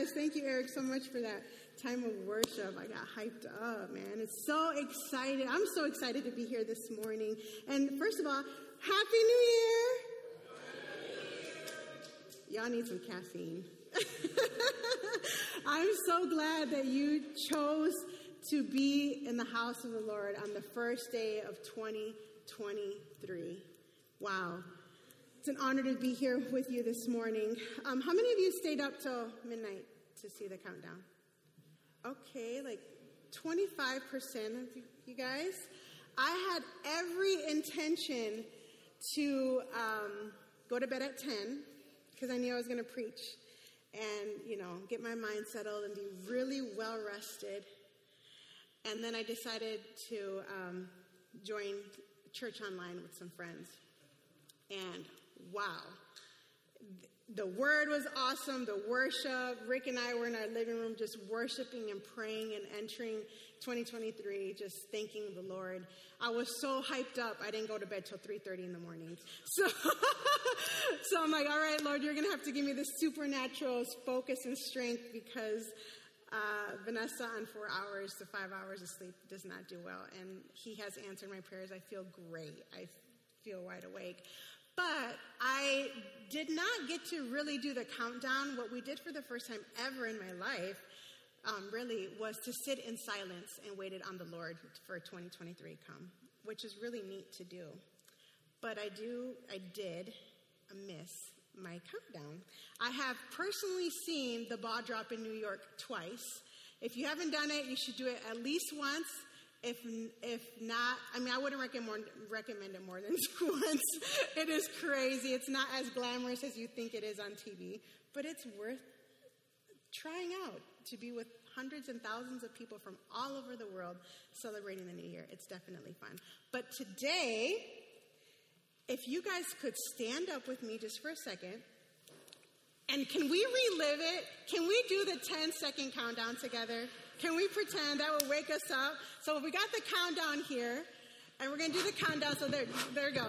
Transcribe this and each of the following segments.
Yes, thank you, Eric, so much for that time of worship. I got hyped up, man. It's so excited. I'm so excited to be here this morning. And first of all, Happy New Year! Y'all need some caffeine. I'm so glad that you chose to be in the house of the Lord on the first day of 2023. Wow. It's an honor to be here with you this morning. Um, how many of you stayed up till midnight to see the countdown? Okay, like 25% of you guys. I had every intention to um, go to bed at 10 because I knew I was going to preach and, you know, get my mind settled and be really well rested. And then I decided to um, join church online with some friends. And wow. The word was awesome, the worship. Rick and I were in our living room just worshiping and praying and entering 2023, just thanking the Lord. I was so hyped up, I didn't go to bed till 3.30 in the morning. So, so I'm like, all right, Lord, you're to have to give me this supernatural focus and strength because uh, Vanessa on four hours to five hours of sleep does not do well. And he has answered my prayers. I feel great. I feel wide awake. But I did not get to really do the countdown. What we did for the first time ever in my life, um, really, was to sit in silence and waited on the Lord for 2023 come, which is really neat to do. But I do, I did miss my countdown. I have personally seen the ball drop in New York twice. If you haven't done it, you should do it at least once if if not, I mean, I wouldn't recommend recommend it more than once. it is crazy. It's not as glamorous as you think it is on TV, but it's worth trying out to be with hundreds and thousands of people from all over the world celebrating the new year. It's definitely fun. But today, if you guys could stand up with me just for a second, and can we relive it? Can we do the 10 second countdown together? Can we pretend that will wake us up? So we got the countdown here, and we're going to do the countdown. So there, there we go.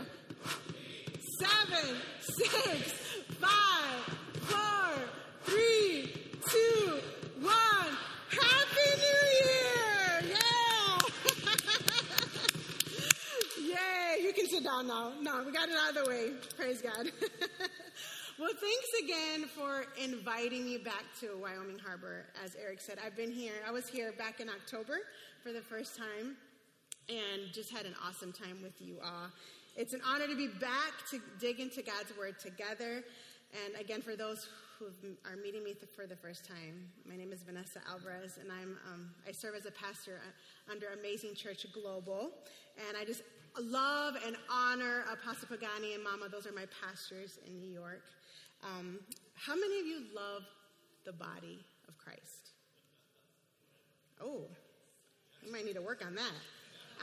Seven, six, five, four, three, two, one. Happy New Year! Yeah! Yay! You can sit down now. No, we got it out of the way. Praise God. Well, thanks again for inviting me back to Wyoming Harbor. As Eric said, I've been here, I was here back in October for the first time and just had an awesome time with you all. It's an honor to be back to dig into God's Word together. And again, for those who are meeting me for the first time, my name is Vanessa Alvarez, and I'm, um, I serve as a pastor under Amazing Church Global. And I just love and honor Apostle Pagani and Mama. Those are my pastors in New York. Um, how many of you love the body of Christ? Oh, you might need to work on that.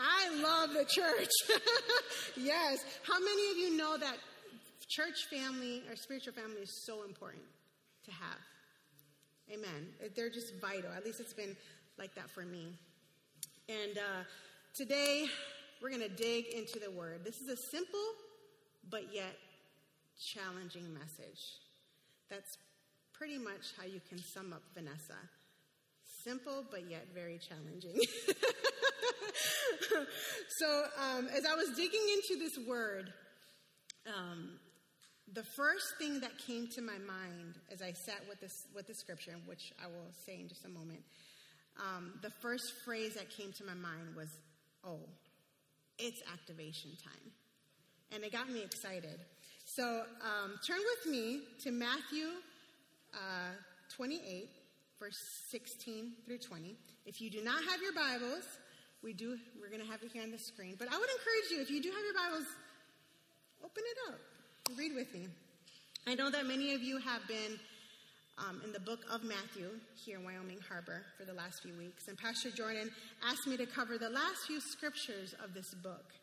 I love the church. yes. How many of you know that church family or spiritual family is so important to have? Amen. They're just vital. At least it's been like that for me. And uh, today, we're going to dig into the word. This is a simple but yet challenging message. That's pretty much how you can sum up Vanessa. Simple, but yet very challenging. so, um, as I was digging into this word, um, the first thing that came to my mind as I sat with this with the scripture, which I will say in just a moment, um, the first phrase that came to my mind was, "Oh, it's activation time," and it got me excited. So um, turn with me to Matthew uh, 28, verse 16 through 20. If you do not have your Bibles, we do. We're going to have it here on the screen. But I would encourage you, if you do have your Bibles, open it up. Read with me. I know that many of you have been um, in the book of Matthew here in Wyoming Harbor for the last few weeks. And Pastor Jordan asked me to cover the last few scriptures of this book,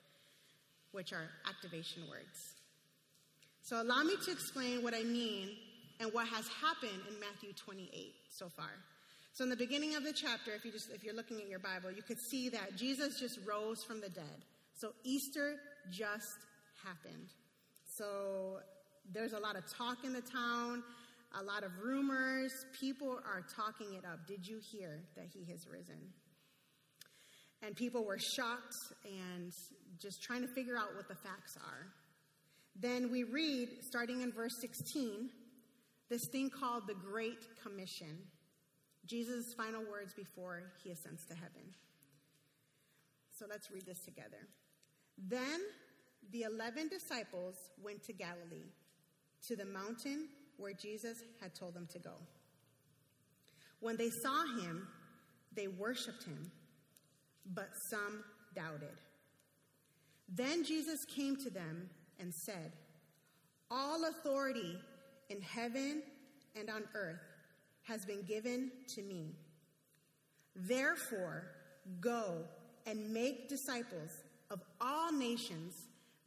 which are activation words. So allow me to explain what I mean and what has happened in Matthew 28 so far. So in the beginning of the chapter, if you just if you're looking at your Bible, you could see that Jesus just rose from the dead. So Easter just happened. So there's a lot of talk in the town. a lot of rumors. People are talking it up. Did you hear that he has risen? And people were shocked and just trying to figure out what the facts are. Then we read, starting in verse 16, this thing called the Great Commission. Jesus' final words before he ascends to heaven. So let's read this together. Then the eleven disciples went to Galilee, to the mountain where Jesus had told them to go. When they saw him, they worshiped him, but some doubted. Then Jesus came to them and said, All authority in heaven and on earth has been given to me. Therefore, go and make disciples of all nations,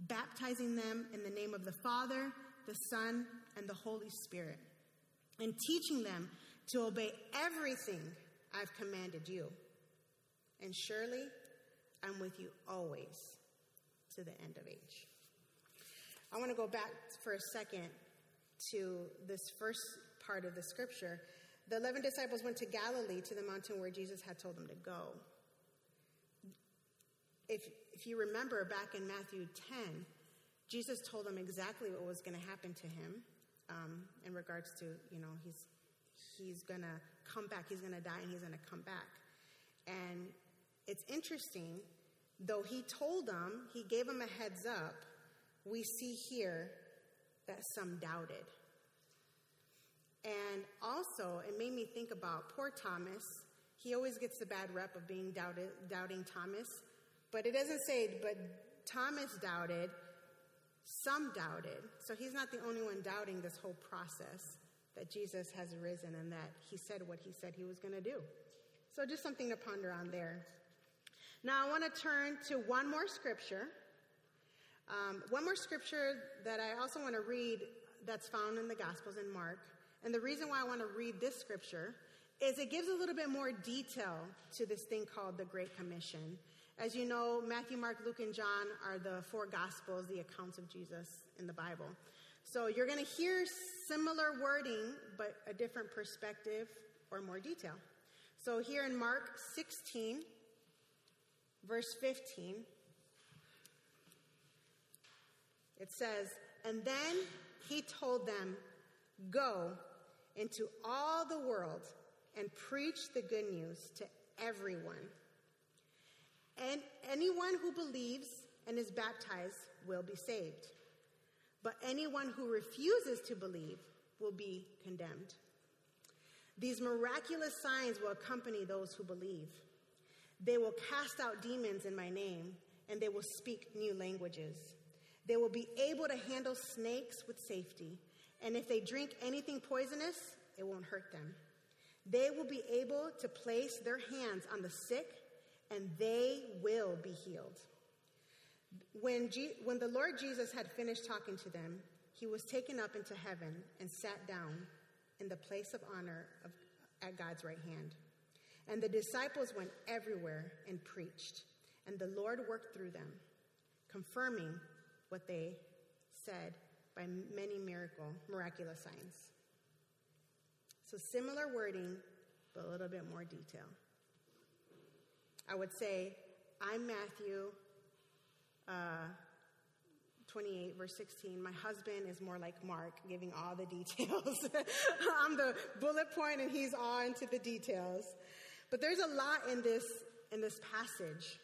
baptizing them in the name of the Father, the Son, and the Holy Spirit, and teaching them to obey everything I've commanded you. And surely I'm with you always to the end of age. I want to go back for a second to this first part of the scripture. The 11 disciples went to Galilee to the mountain where Jesus had told them to go. If, if you remember back in Matthew 10, Jesus told them exactly what was going to happen to him um, in regards to, you know, he's, he's going to come back, he's going to die, and he's going to come back. And it's interesting, though he told them, he gave them a heads up, we see here that some doubted. And also, it made me think about poor Thomas. He always gets the bad rep of being doubted, doubting Thomas. But it doesn't say, but Thomas doubted, some doubted. So he's not the only one doubting this whole process that Jesus has risen and that he said what he said he was going to do. So just something to ponder on there. Now I want to turn to one more scripture. Um, one more scripture that I also want to read that's found in the Gospels in Mark. And the reason why I want to read this scripture is it gives a little bit more detail to this thing called the Great Commission. As you know, Matthew, Mark, Luke, and John are the four Gospels, the accounts of Jesus in the Bible. So you're going to hear similar wording, but a different perspective or more detail. So here in Mark 16, verse 15, it says, And then he told them, Go into all the world and preach the good news to everyone. And anyone who believes and is baptized will be saved. But anyone who refuses to believe will be condemned. These miraculous signs will accompany those who believe. They will cast out demons in my name, and they will speak new languages. They will be able to handle snakes with safety, and if they drink anything poisonous, it won't hurt them. They will be able to place their hands on the sick and they will be healed. When, G- when the Lord Jesus had finished talking to them, he was taken up into heaven and sat down in the place of honor of, at God's right hand. And the disciples went everywhere and preached, and the Lord worked through them, confirming what they said by many miracle, miraculous signs. So similar wording, but a little bit more detail. I would say, I'm Matthew uh, 28, verse 16. My husband is more like Mark, giving all the details. I'm the bullet point, and he's all into the details. But there's a lot in this in this passage.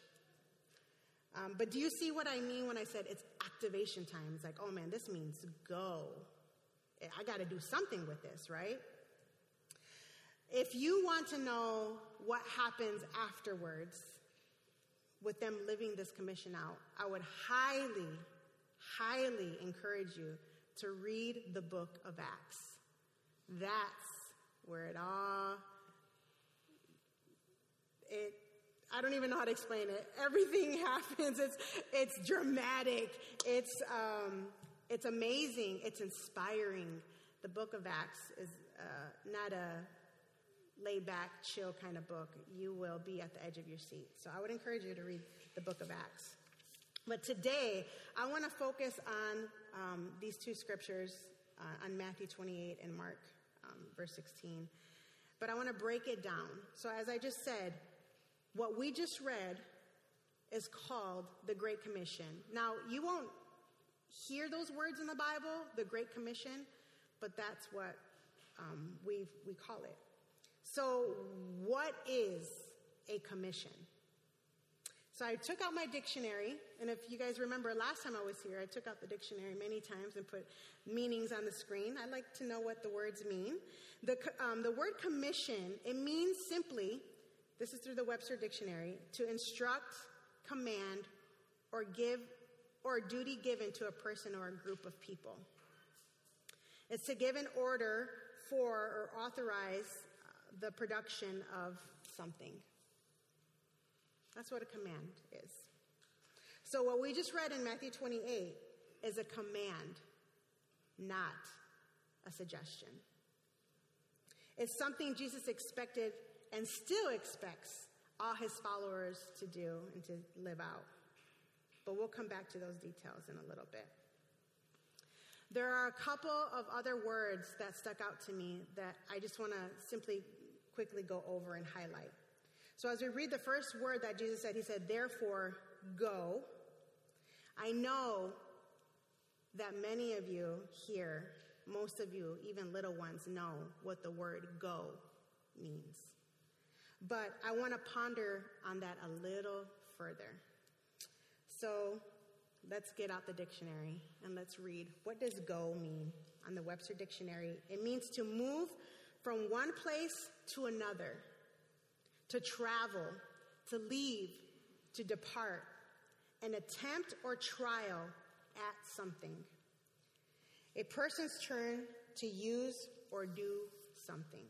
Um, but do you see what I mean when I said it's activation time? It's like, oh man, this means go. I got to do something with this, right? If you want to know what happens afterwards with them living this commission out, I would highly, highly encourage you to read the book of Acts. That's where it all it I don't even know how to explain it. Everything happens. It's it's dramatic. It's um, it's amazing. It's inspiring. The book of Acts is uh, not a lay back, chill kind of book, you will be at the edge of your seat. So I would encourage you to read the book of Acts. But today, I want to focus on um, these two scriptures uh, on Matthew 28 and Mark um, verse 16. But I want to break it down. So, as I just said, what we just read is called the Great Commission. Now, you won't hear those words in the Bible, the Great Commission, but that's what um, we we call it. So, what is a commission? So I took out my dictionary, and if you guys remember last time I was here, I took out the dictionary many times and put meanings on the screen. I like to know what the words mean. The, um, the word commission, it means simply, this is through the Webster Dictionary, to instruct, command, or give, or duty given to a person or a group of people. It's to give an order for or authorize uh, the production of something. That's what a command is. So, what we just read in Matthew 28 is a command, not a suggestion. It's something Jesus expected and still expects all his followers to do and to live out. But we'll come back to those details in a little bit. There are a couple of other words that stuck out to me that I just want to simply quickly go over and highlight. So, as we read the first word that Jesus said, He said, Therefore, go. I know that many of you here, most of you, even little ones, know what the word go means. But I want to ponder on that a little further. So, let's get out the dictionary and let's read what does go mean on the Webster dictionary? It means to move from one place to another to travel, to leave, to depart, an attempt or trial at something. A person's turn to use or do something.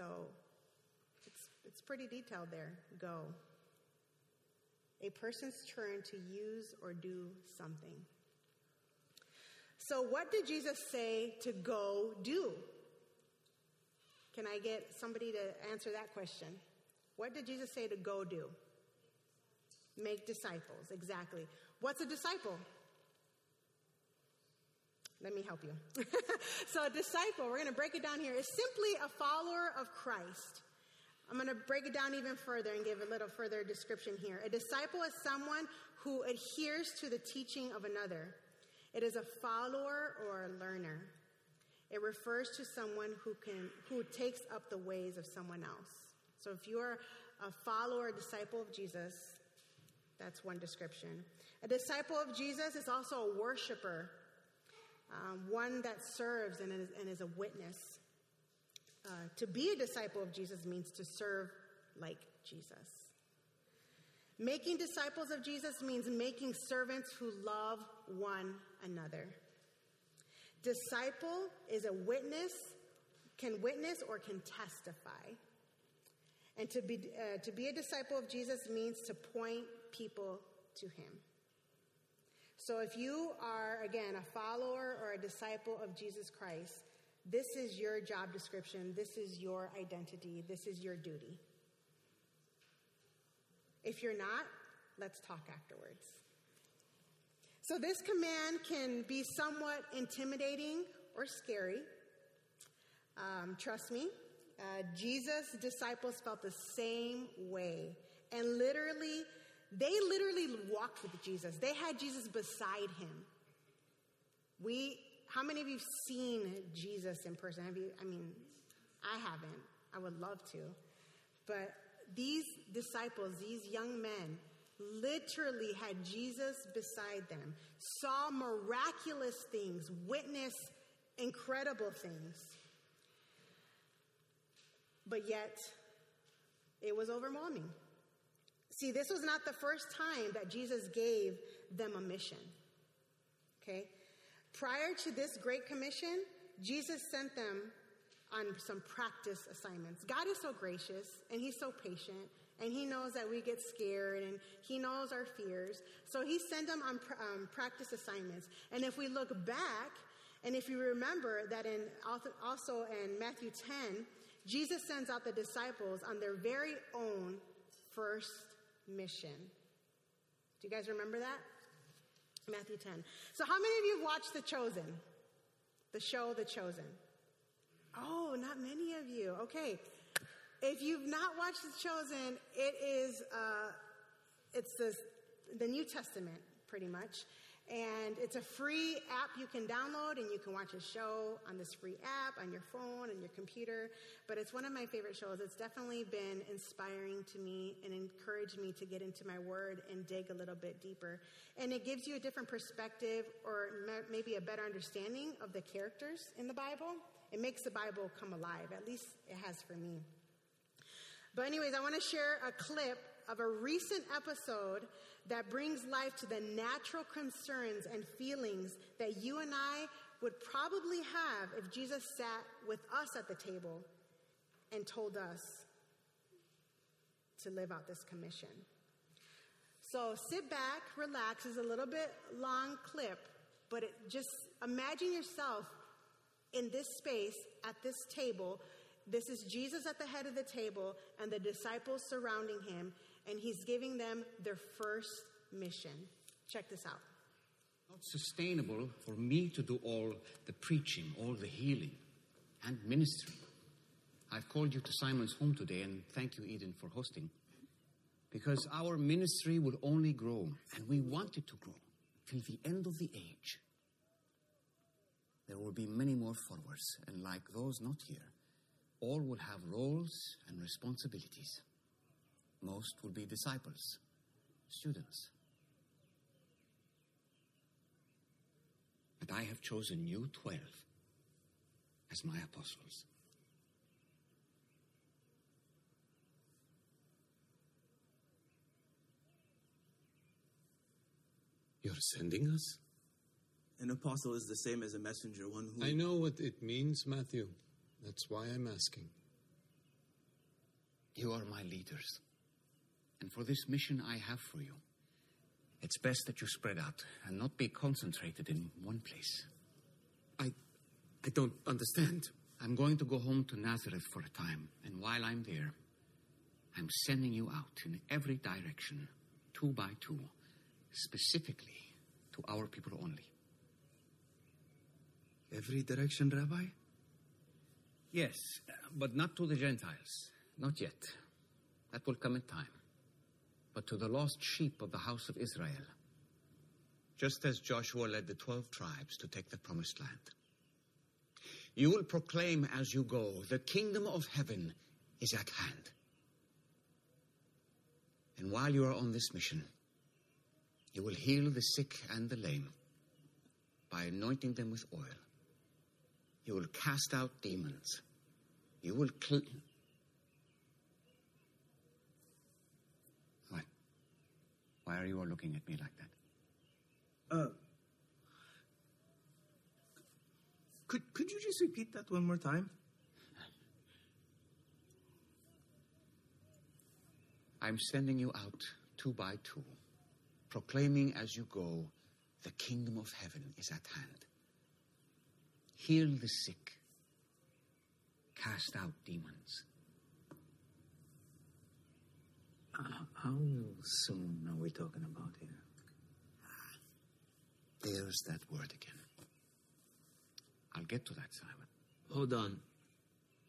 So it's, it's pretty detailed there. Go. A person's turn to use or do something. So, what did Jesus say to go do? Can I get somebody to answer that question? What did Jesus say to go do? Make disciples, exactly. What's a disciple? Let me help you. so, a disciple, we're going to break it down here, is simply a follower of Christ. I'm going to break it down even further and give a little further description here. A disciple is someone who adheres to the teaching of another, it is a follower or a learner. It refers to someone who can who takes up the ways of someone else. So if you're a follower, disciple of Jesus, that's one description. A disciple of Jesus is also a worshiper, um, one that serves and is, and is a witness. Uh, to be a disciple of Jesus means to serve like Jesus. Making disciples of Jesus means making servants who love one another. Disciple is a witness, can witness or can testify. And to be, uh, to be a disciple of Jesus means to point people to him. So if you are, again, a follower or a disciple of Jesus Christ, this is your job description, this is your identity, this is your duty. If you're not, let's talk afterwards. So, this command can be somewhat intimidating or scary. Um, trust me, uh, Jesus' disciples felt the same way. And literally, they literally walked with Jesus. They had Jesus beside him. We, how many of you have seen Jesus in person? Have you, I mean, I haven't. I would love to. But these disciples, these young men, literally had Jesus beside them, saw miraculous things, witnessed incredible things. But yet, it was overwhelming. See, this was not the first time that Jesus gave them a mission. Okay? Prior to this Great Commission, Jesus sent them on some practice assignments. God is so gracious and He's so patient and he knows that we get scared and he knows our fears. So he sent them on um, practice assignments. And if we look back, and if you remember that in also in Matthew 10, Jesus sends out the disciples on their very own first mission. Do you guys remember that? Matthew 10. So, how many of you have watched The Chosen? The show The Chosen. Oh, not many of you. Okay. If you've not watched The Chosen, it is uh, it's the the New Testament, pretty much. And it's a free app you can download, and you can watch a show on this free app on your phone and your computer. But it's one of my favorite shows. It's definitely been inspiring to me and encouraged me to get into my word and dig a little bit deeper. And it gives you a different perspective or maybe a better understanding of the characters in the Bible. It makes the Bible come alive, at least it has for me. But, anyways, I want to share a clip of a recent episode that brings life to the natural concerns and feelings that you and I would probably have if Jesus sat with us at the table and told us to live out this commission. So sit back, relax. It's a little bit long clip, but it, just imagine yourself in this space at this table. This is Jesus at the head of the table and the disciples surrounding him, and he's giving them their first mission. Check this out. Not sustainable for me to do all the preaching, all the healing, and ministry. I've called you to Simon's home today, and thank you, Eden, for hosting. Because our ministry will only grow, and we want it to grow till the end of the age. There will be many more followers, and like those not here, all will have roles and responsibilities. Most will be disciples, students. But I have chosen you twelve as my apostles. You're sending us? An apostle is the same as a messenger, one who. I know what it means, Matthew. That's why I'm asking. You are my leaders. And for this mission I have for you, it's best that you spread out and not be concentrated in one place. I. I don't understand. I'm going to go home to Nazareth for a time, and while I'm there, I'm sending you out in every direction, two by two, specifically to our people only. Every direction, Rabbi? Yes, but not to the Gentiles. Not yet. That will come in time. But to the lost sheep of the house of Israel. Just as Joshua led the twelve tribes to take the promised land. You will proclaim as you go, the kingdom of heaven is at hand. And while you are on this mission, you will heal the sick and the lame by anointing them with oil. You will cast out demons. You will cl- What? Why are you all looking at me like that? Uh. Could, could you just repeat that one more time? I'm sending you out two by two, proclaiming as you go, the kingdom of heaven is at hand. Heal the sick, cast out demons. Uh, how soon are we talking about here? There's that word again. I'll get to that, Simon. Hold on.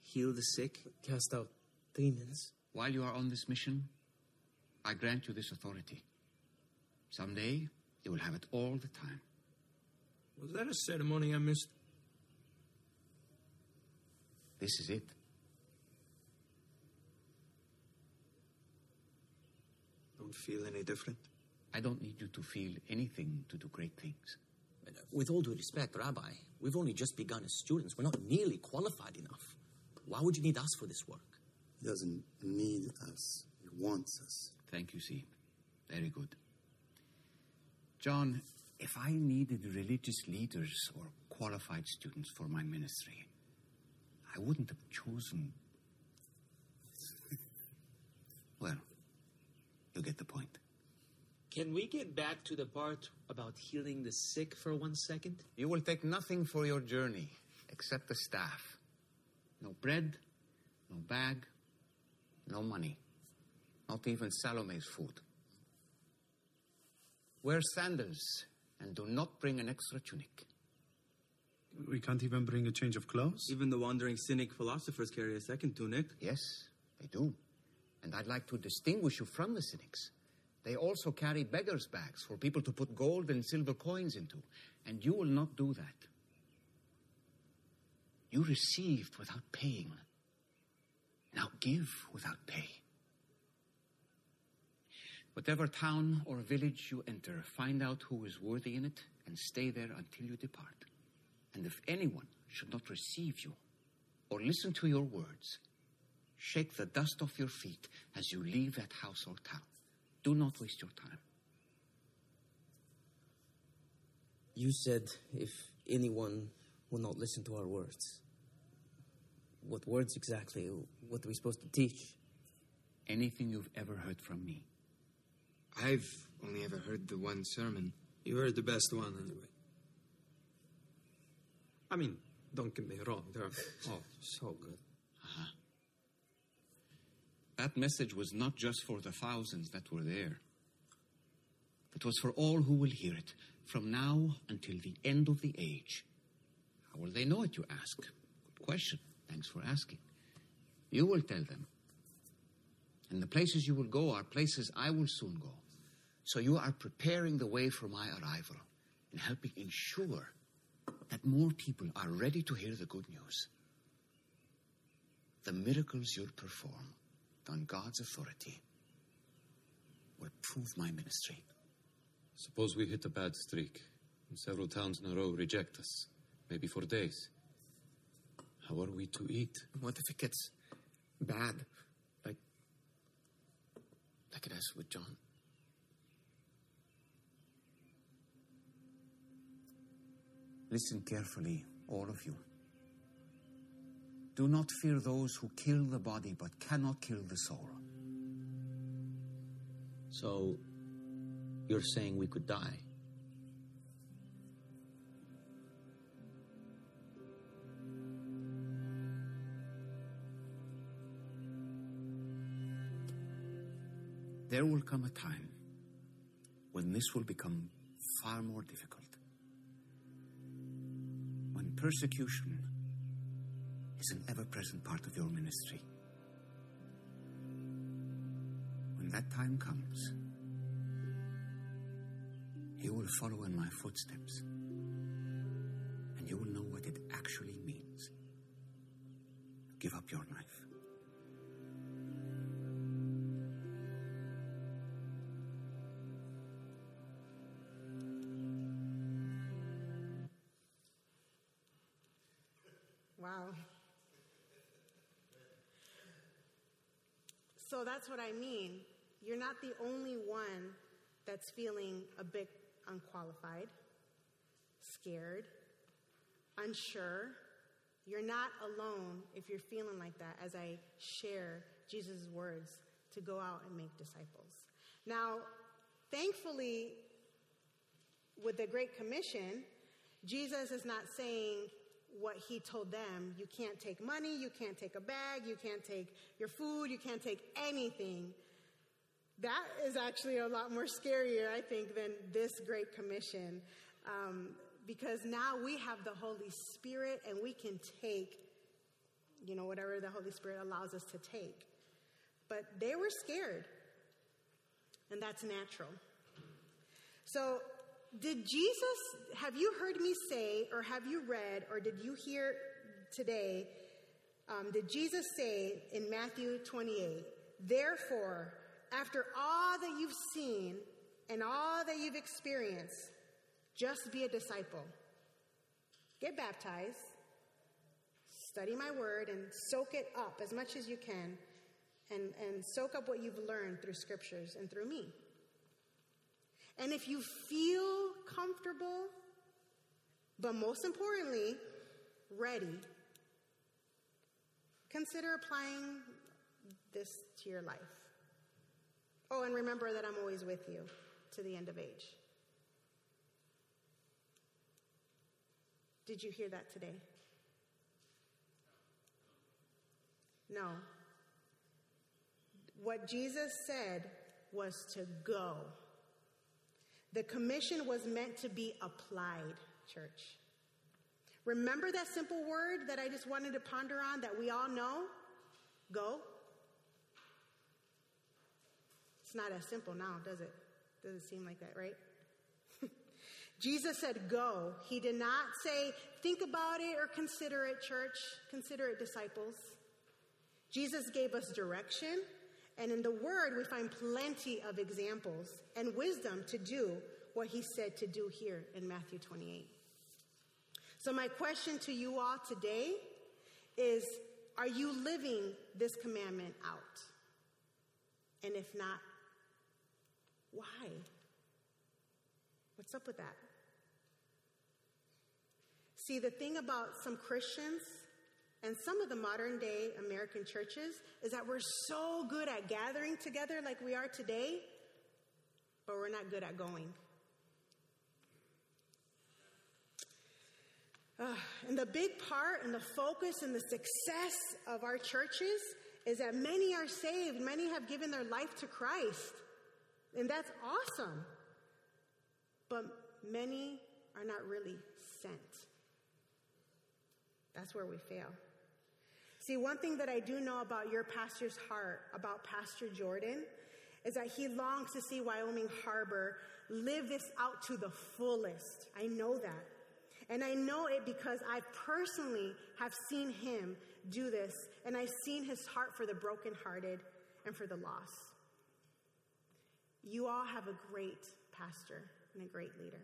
Heal the sick, cast out demons. While you are on this mission, I grant you this authority. Someday, you will have it all the time. Was that a ceremony I missed? This is it. Don't feel any different. I don't need you to feel anything to do great things. With all due respect, Rabbi, we've only just begun as students. We're not nearly qualified enough. Why would you need us for this work? He doesn't need us. He wants us. Thank you, see. Very good. John, if I needed religious leaders or qualified students for my ministry, I wouldn't have chosen. well, you get the point. Can we get back to the part about healing the sick for one second? You will take nothing for your journey except the staff. No bread, no bag, no money, not even Salome's food. Wear sandals and do not bring an extra tunic. we can't even bring a change of clothes? Even the wandering cynic philosophers carry a second tunic. Yes, they do. And I'd like to distinguish you from the cynics. They also carry beggars' bags for people to put gold and silver coins into. And you will not do that. You received without paying. Now give without pay. Whatever town or village you enter, find out who is worthy in it and stay there until you depart. And if anyone should not receive you or listen to your words, shake the dust off your feet as you leave that house or town. Do not waste your time. You said if anyone will not listen to our words. What words exactly? What are we supposed to teach? Anything you've ever heard from me. I've only ever heard the one sermon. You heard the best one, anyway. I mean, don't get me wrong, they're all so good. That message was not just for the thousands that were there. It was for all who will hear it, from now until the end of the age. How will they know it, you ask? Good question. Thanks for asking. You will tell them. And the places you will go are places I will soon go. So you are preparing the way for my arrival and helping ensure that more people are ready to hear the good news. The miracles you'll perform on God's authority will prove my ministry. Suppose we hit a bad streak, and several towns in a row reject us, maybe for days. How are we to eat? What if it gets bad? Like, like it has with John? Listen carefully, all of you. Do not fear those who kill the body but cannot kill the soul. So, you're saying we could die? There will come a time when this will become far more difficult. When persecution is an ever present part of your ministry. When that time comes, you will follow in my footsteps and you will know what it actually means. Give up your knife. That's what I mean. You're not the only one that's feeling a bit unqualified, scared, unsure. You're not alone if you're feeling like that as I share Jesus' words to go out and make disciples. Now, thankfully, with the Great Commission, Jesus is not saying what he told them you can't take money, you can't take a bag, you can't take your food, you can't take anything. That is actually a lot more scarier, I think, than this Great Commission. Um, because now we have the Holy Spirit and we can take, you know, whatever the Holy Spirit allows us to take. But they were scared, and that's natural. So did Jesus, have you heard me say, or have you read, or did you hear today, um, did Jesus say in Matthew 28, therefore, after all that you've seen and all that you've experienced, just be a disciple. Get baptized, study my word, and soak it up as much as you can, and, and soak up what you've learned through scriptures and through me. And if you feel comfortable, but most importantly, ready, consider applying this to your life. Oh, and remember that I'm always with you to the end of age. Did you hear that today? No. What Jesus said was to go. The commission was meant to be applied, church. Remember that simple word that I just wanted to ponder on that we all know? Go. It's not as simple now, does it? Doesn't seem like that, right? Jesus said, Go. He did not say, Think about it or consider it, church. Consider it, disciples. Jesus gave us direction, and in the Word, we find plenty of examples and wisdom to do what He said to do here in Matthew 28. So, my question to you all today is Are you living this commandment out? And if not, why? What's up with that? See, the thing about some Christians and some of the modern day American churches is that we're so good at gathering together like we are today, but we're not good at going. Uh, and the big part and the focus and the success of our churches is that many are saved, many have given their life to Christ. And that's awesome. But many are not really sent. That's where we fail. See, one thing that I do know about your pastor's heart, about Pastor Jordan, is that he longs to see Wyoming Harbor live this out to the fullest. I know that. And I know it because I personally have seen him do this, and I've seen his heart for the brokenhearted and for the lost. You all have a great pastor and a great leader.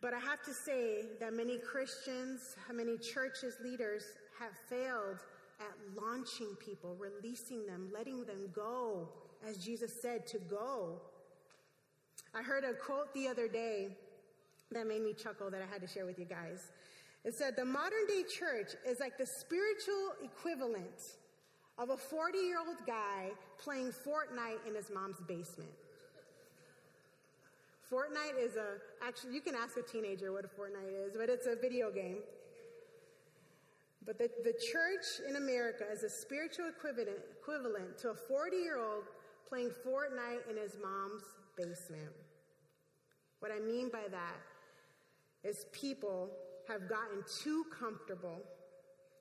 But I have to say that many Christians, many churches, leaders have failed at launching people, releasing them, letting them go, as Jesus said to go. I heard a quote the other day that made me chuckle that I had to share with you guys. It said, The modern day church is like the spiritual equivalent of a 40 year old guy playing Fortnite in his mom's basement. Fortnite is a, actually, you can ask a teenager what a Fortnite is, but it's a video game. But the, the church in America is a spiritual equivalent, equivalent to a 40 year old playing Fortnite in his mom's basement. What I mean by that is people have gotten too comfortable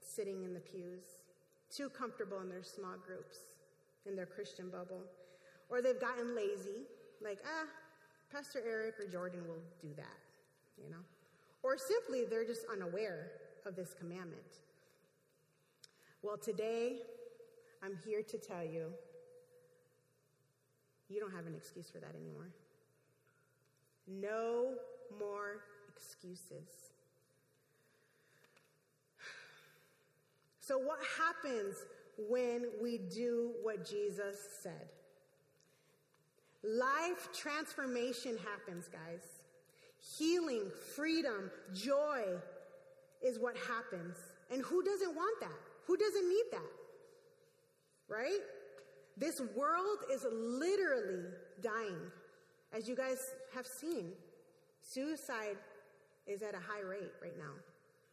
sitting in the pews, too comfortable in their small groups, in their Christian bubble, or they've gotten lazy, like, ah, Pastor Eric or Jordan will do that, you know? Or simply they're just unaware of this commandment. Well, today I'm here to tell you you don't have an excuse for that anymore. No more excuses. So, what happens when we do what Jesus said? Life transformation happens, guys. Healing, freedom, joy is what happens. And who doesn't want that? Who doesn't need that? Right? This world is literally dying. As you guys have seen, suicide is at a high rate right now.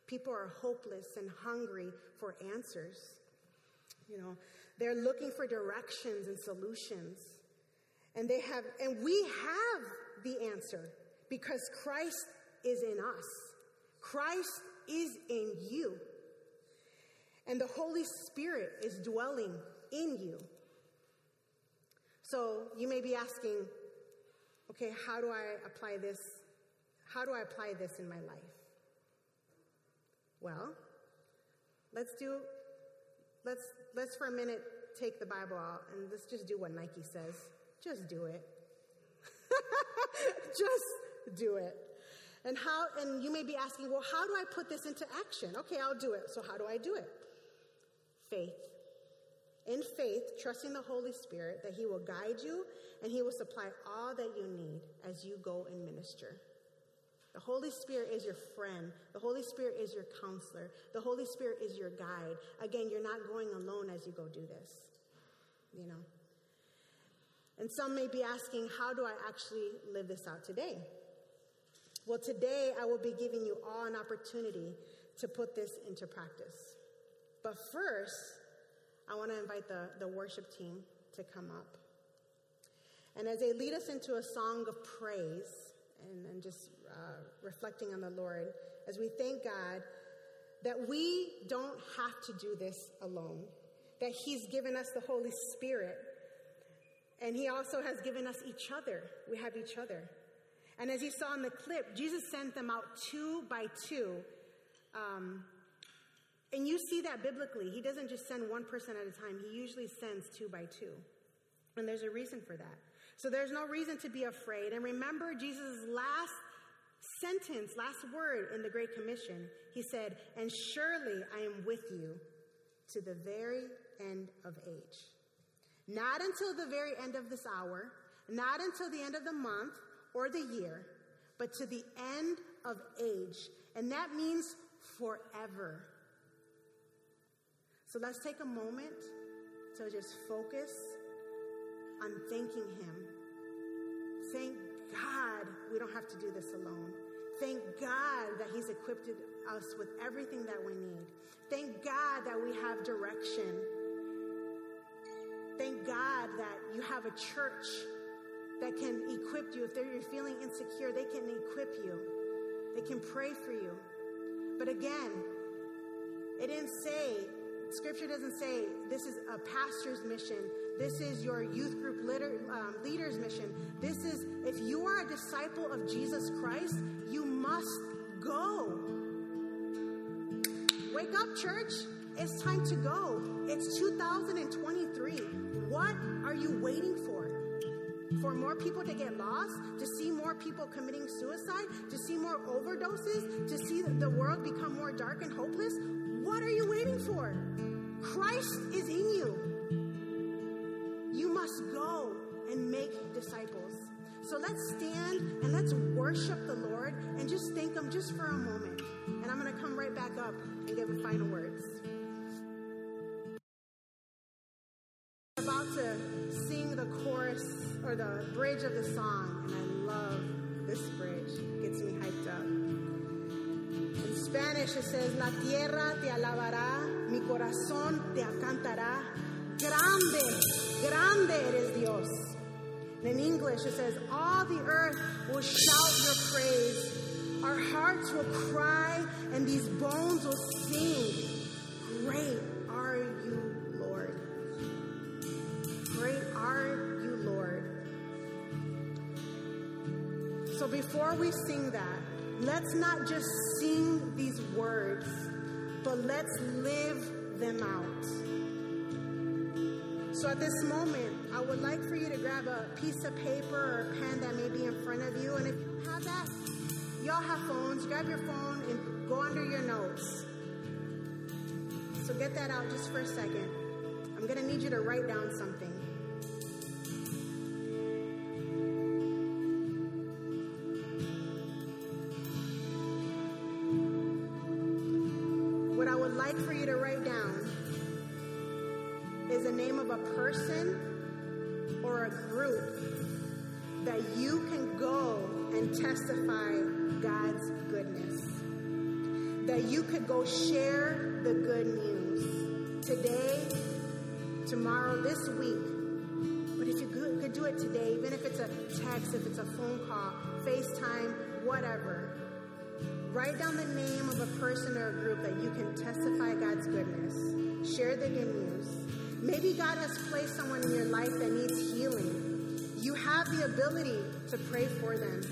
People are hopeless and hungry for answers. You know, they're looking for directions and solutions. And they have, and we have the answer because Christ is in us. Christ is in you. And the Holy Spirit is dwelling in you. So you may be asking, okay, how do I apply this? How do I apply this in my life? Well, let's do, let's, let's for a minute take the Bible out and let's just do what Nike says. Just do it. just do it. And how and you may be asking, well, how do I put this into action? Okay, I'll do it. So how do I do it? Faith. In faith, trusting the Holy Spirit that He will guide you and He will supply all that you need as you go and minister. The Holy Spirit is your friend. The Holy Spirit is your counselor. The Holy Spirit is your guide. Again, you're not going alone as you go do this. You know. And some may be asking, how do I actually live this out today? Well, today I will be giving you all an opportunity to put this into practice. But first, I want to invite the, the worship team to come up. And as they lead us into a song of praise and, and just uh, reflecting on the Lord as we thank God that we don't have to do this alone, that He's given us the Holy Spirit, and He also has given us each other. We have each other. And as you saw in the clip, Jesus sent them out two by two. Um, and you see that biblically. He doesn't just send one person at a time, He usually sends two by two. And there's a reason for that. So there's no reason to be afraid. And remember Jesus' last sentence, last word in the Great Commission. He said, And surely I am with you to the very end of age. Not until the very end of this hour, not until the end of the month or the year, but to the end of age. And that means forever. So let's take a moment to just focus on thanking Him. Thank God we don't have to do this alone. Thank God that He's equipped us with everything that we need. Thank God that we have direction. Thank God that you have a church that can equip you. If you're feeling insecure, they can equip you, they can pray for you. But again, it didn't say, Scripture doesn't say this is a pastor's mission. This is your youth group leader, um, leader's mission. This is, if you are a disciple of Jesus Christ, you must go. Wake up, church. It's time to go. It's 2023. What are you waiting for? For more people to get lost? To see more people committing suicide? To see more overdoses? To see the world become more dark and hopeless? What are you waiting for? Christ is in you. You must go and make disciples. So let's stand and let's worship the Lord and just thank Him just for a moment. And I'm going to come right back up and give the final words. Corazón te cantará. Grande, grande eres Dios. And in English, it says, All the earth will shout your praise. Our hearts will cry, and these bones will sing. Great are you, Lord. Great are you, Lord. So before we sing that, let's not just sing these words, but let's live them out. So at this moment, I would like for you to grab a piece of paper or a pen that may be in front of you. And if you have that, y'all have phones, grab your phone and go under your notes. So get that out just for a second. I'm going to need you to write down something. Person or a group that you can go and testify God's goodness. That you could go share the good news today, tomorrow, this week. But if you could, do it today, even if it's a text, if it's a phone call, FaceTime, whatever, write down the name of a person or a group that you can testify God's goodness. Share the good news. Maybe God has placed someone in your life that needs healing. You have the ability to pray for them.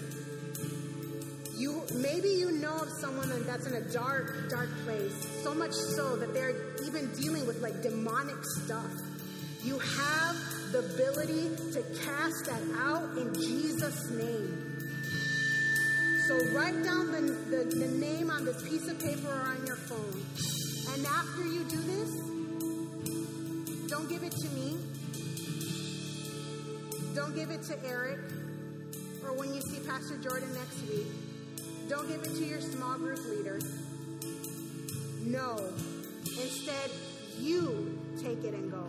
You maybe you know of someone that's in a dark, dark place, so much so that they're even dealing with like demonic stuff. You have the ability to cast that out in Jesus' name. So write down the, the, the name on this piece of paper or on your phone. And after you do this, don't give it to me. Don't give it to Eric or when you see Pastor Jordan next week. Don't give it to your small group leader. No. Instead, you take it and go.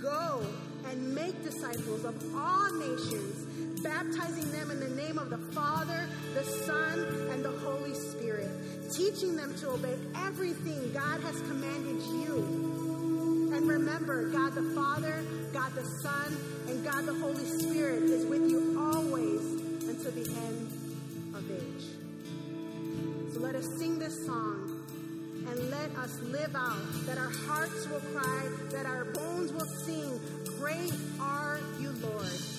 Go and make disciples of all nations, baptizing them in the name of the Father, the Son, and the Holy Spirit, teaching them to obey everything God has commanded you. And remember, God the Father, God the Son, and God the Holy Spirit is with you always until the end of age. So let us sing this song and let us live out that our hearts will cry, that our bones will sing, Great are you, Lord.